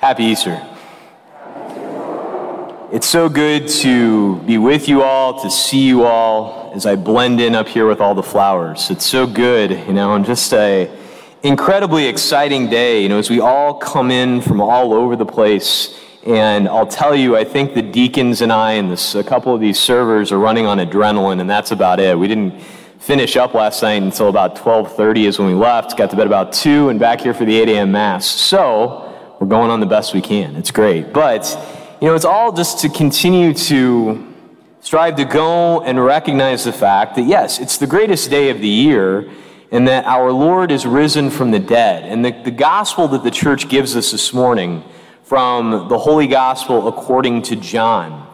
Happy Easter. It's so good to be with you all, to see you all as I blend in up here with all the flowers. It's so good, you know, and just a incredibly exciting day, you know, as we all come in from all over the place. And I'll tell you, I think the deacons and I and this, a couple of these servers are running on adrenaline, and that's about it. We didn't finish up last night until about 12:30 is when we left. Got to bed about two, and back here for the 8 a.m. mass. So we're going on the best we can. It's great, but you know, it's all just to continue to strive to go and recognize the fact that, yes, it's the greatest day of the year and that our Lord is risen from the dead. And the, the gospel that the church gives us this morning from the Holy Gospel according to John.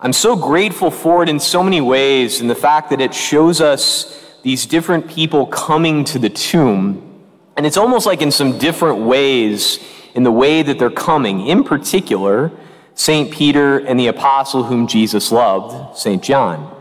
I'm so grateful for it in so many ways, and the fact that it shows us these different people coming to the tomb. And it's almost like in some different ways in the way that they're coming. In particular, St. Peter and the apostle whom Jesus loved, St. John.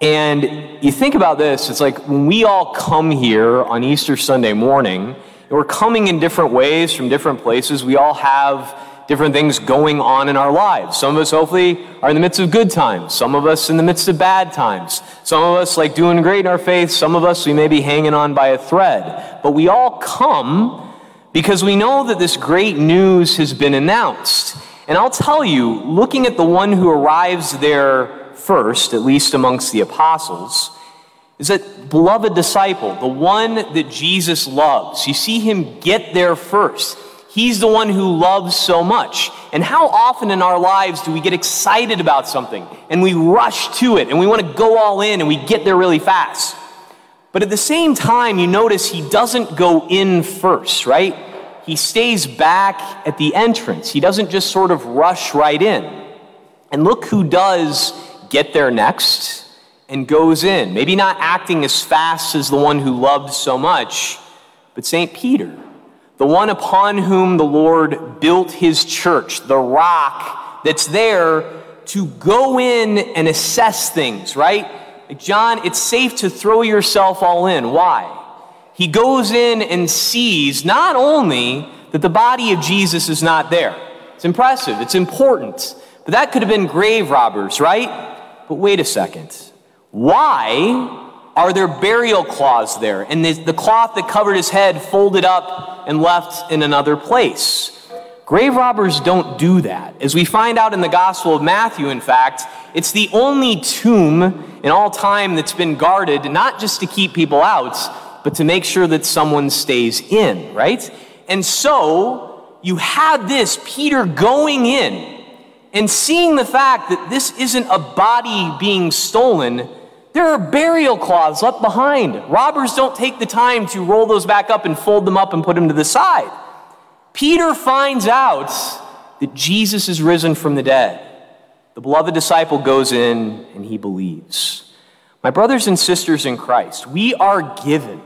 And you think about this, it's like when we all come here on Easter Sunday morning, we're coming in different ways from different places. We all have different things going on in our lives. Some of us hopefully are in the midst of good times. Some of us in the midst of bad times. Some of us like doing great in our faith. Some of us we may be hanging on by a thread. But we all come because we know that this great news has been announced. And I'll tell you, looking at the one who arrives there first, at least amongst the apostles, is that beloved disciple, the one that Jesus loves. You see him get there first. He's the one who loves so much. And how often in our lives do we get excited about something and we rush to it and we want to go all in and we get there really fast? But at the same time, you notice he doesn't go in first, right? he stays back at the entrance. He doesn't just sort of rush right in. And look who does get there next and goes in. Maybe not acting as fast as the one who loved so much, but St. Peter, the one upon whom the Lord built his church, the rock that's there to go in and assess things, right? John, it's safe to throw yourself all in. Why? he goes in and sees not only that the body of Jesus is not there. It's impressive, it's important. But that could have been grave robbers, right? But wait a second. Why are there burial cloths there? And the cloth that covered his head folded up and left in another place. Grave robbers don't do that. As we find out in the Gospel of Matthew, in fact, it's the only tomb in all time that's been guarded, not just to keep people out, but to make sure that someone stays in, right? And so you had this Peter going in and seeing the fact that this isn't a body being stolen. There are burial cloths left behind. Robbers don't take the time to roll those back up and fold them up and put them to the side. Peter finds out that Jesus is risen from the dead. The beloved disciple goes in and he believes. My brothers and sisters in Christ, we are given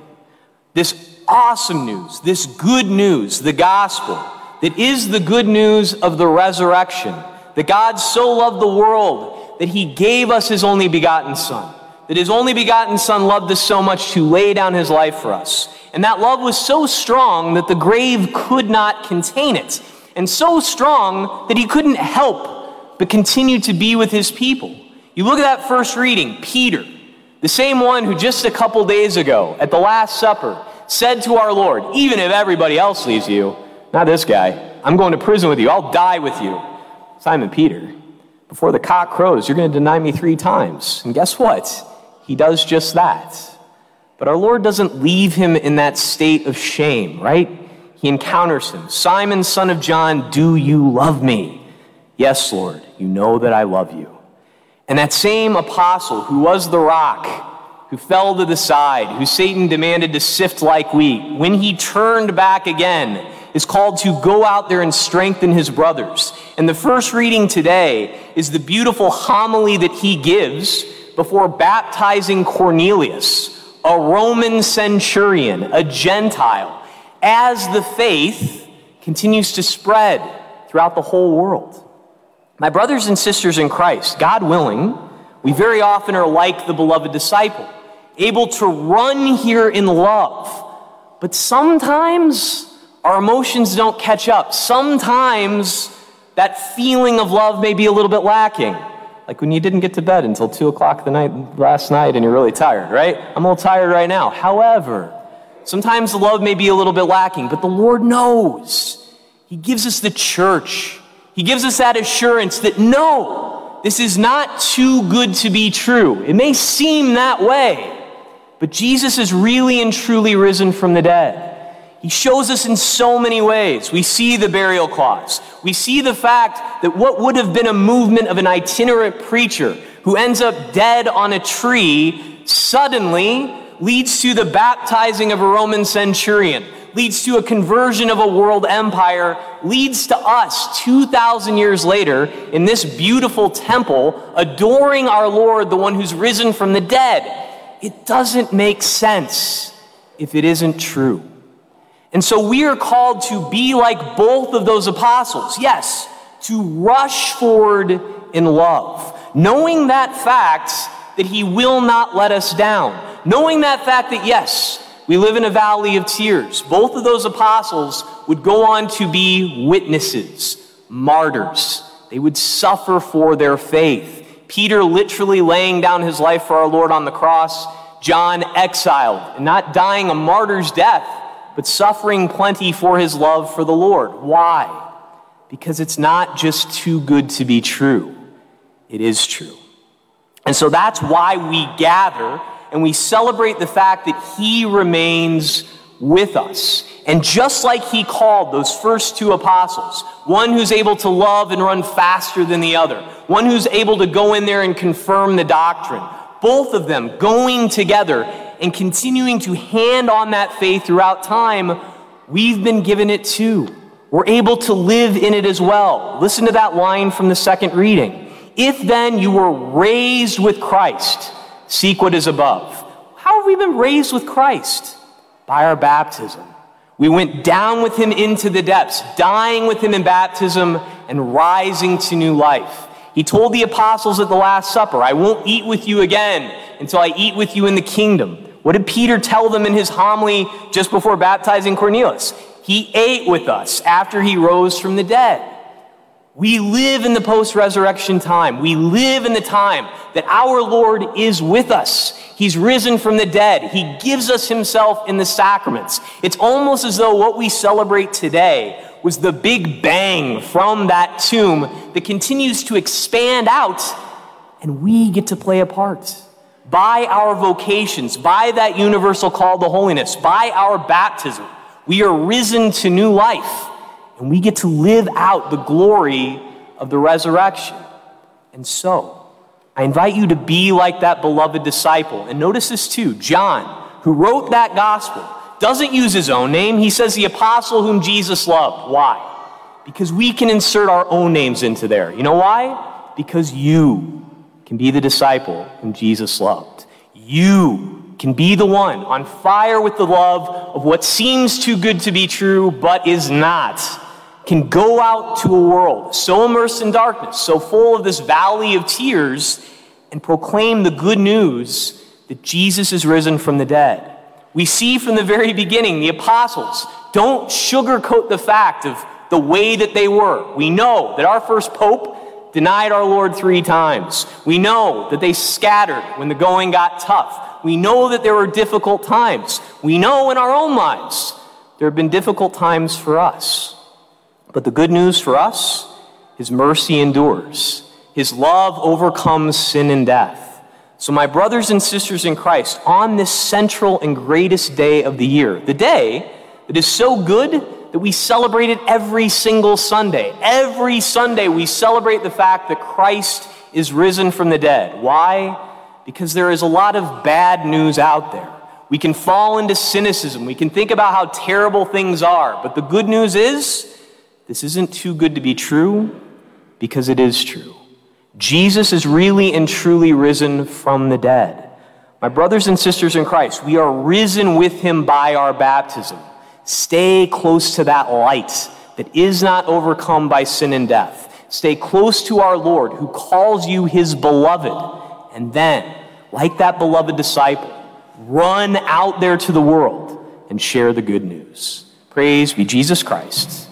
this awesome news, this good news, the gospel, that is the good news of the resurrection, that God so loved the world that he gave us his only begotten Son, that his only begotten Son loved us so much to lay down his life for us. And that love was so strong that the grave could not contain it, and so strong that he couldn't help but continue to be with his people. You look at that first reading, Peter the same one who just a couple days ago at the Last Supper said to our Lord, Even if everybody else leaves you, not this guy, I'm going to prison with you, I'll die with you. Simon Peter, before the cock crows, you're going to deny me three times. And guess what? He does just that. But our Lord doesn't leave him in that state of shame, right? He encounters him. Simon, son of John, do you love me? Yes, Lord, you know that I love you. And that same apostle who was the rock, who fell to the side, who Satan demanded to sift like wheat, when he turned back again, is called to go out there and strengthen his brothers. And the first reading today is the beautiful homily that he gives before baptizing Cornelius, a Roman centurion, a Gentile, as the faith continues to spread throughout the whole world. My brothers and sisters in Christ, God willing, we very often are like the beloved disciple, able to run here in love. But sometimes Our emotions don't catch up. Sometimes that feeling of love may be a little bit lacking. Like when you didn't get to bed until 2 o'clock the night last night and you're really tired, right? I'm a little tired right now. However, sometimes the love may be a little bit lacking, but the Lord knows. He gives us the church. He gives us that assurance that no, this is not too good to be true. It may seem that way, but Jesus is really and truly risen from the dead. He shows us in so many ways. We see the burial cloths. We see the fact that what would have been a movement of an itinerant preacher who ends up dead on a tree suddenly leads to the baptizing of a Roman centurion, leads to a conversion of a world empire, leads to us 2,000 years later in this beautiful temple adoring our Lord, the one who's risen from the dead. It doesn't make sense if it isn't true. And so we are called to be like both of those apostles. Yes, to rush forward in love, knowing that fact that he will not let us down, knowing that fact that yes, we live in a valley of tears. Both of those apostles would go on to be witnesses, martyrs. They would suffer for their faith. Peter literally laying down his life for our Lord on the cross, John exiled and not dying a martyr's death but suffering plenty for his love for the Lord. Why? Because it's not just too good to be true, it is true. And so that's why we gather and we celebrate the fact that he remains with us. And just like he called those first two apostles, one who's able to love and run faster than the other, one who's able to go in there and confirm the doctrine, both of them going together and continuing to hand on that faith throughout time, we've been given it too. We're able to live in it as well. Listen to that line from the second reading. If then you were raised with Christ, seek what is above. How have we been raised with Christ? By our baptism. We went down with him into the depths, dying with him in baptism and rising to new life. He told the apostles at the Last Supper, I won't eat with you again until I eat with you in the kingdom. What did Peter tell them in his homily just before baptizing Cornelius? He ate with us after he rose from the dead. We live in the post resurrection time. We live in the time that our Lord is with us. He's risen from the dead. He gives us himself in the sacraments. It's almost as though what we celebrate today was the big bang from that tomb that continues to expand out, and we get to play a part by our vocations, by that universal call to holiness, by our baptism, we are risen to new life and we get to live out the glory of the resurrection. And so, I invite you to be like that beloved disciple. And notice this too John, who wrote that gospel, doesn't use his own name. He says the apostle whom Jesus loved. Why? Because we can insert our own names into there. You know why? Because you can be the disciple whom Jesus loved. You can be the one on fire with the love of what seems too good to be true but is not. Can go out to a world so immersed in darkness, so full of this valley of tears, and proclaim the good news that Jesus is risen from the dead. We see from the very beginning the apostles don't sugarcoat the fact of the way that they were. We know that our first pope denied our Lord three times. We know that they scattered when the going got tough. We know that there were difficult times. We know in our own lives there have been difficult times for us. But the good news for us, His mercy endures. His love overcomes sin and death. So, my brothers and sisters in Christ, on this central and greatest day of the year, the day that is so good that we celebrate it every single Sunday. Every Sunday, we celebrate the fact that Christ is risen from the dead. Why? Because there is a lot of bad news out there. We can fall into cynicism. We can think about how terrible things are. But the good news is, this isn't too good to be true because it is true. Jesus is really and truly risen from the dead. My brothers and sisters in Christ, we are risen with him by our baptism. Stay close to that light that is not overcome by sin and death. Stay close to our Lord who calls you his beloved. And then, like that beloved disciple, run out there to the world and share the good news. Praise be Jesus Christ.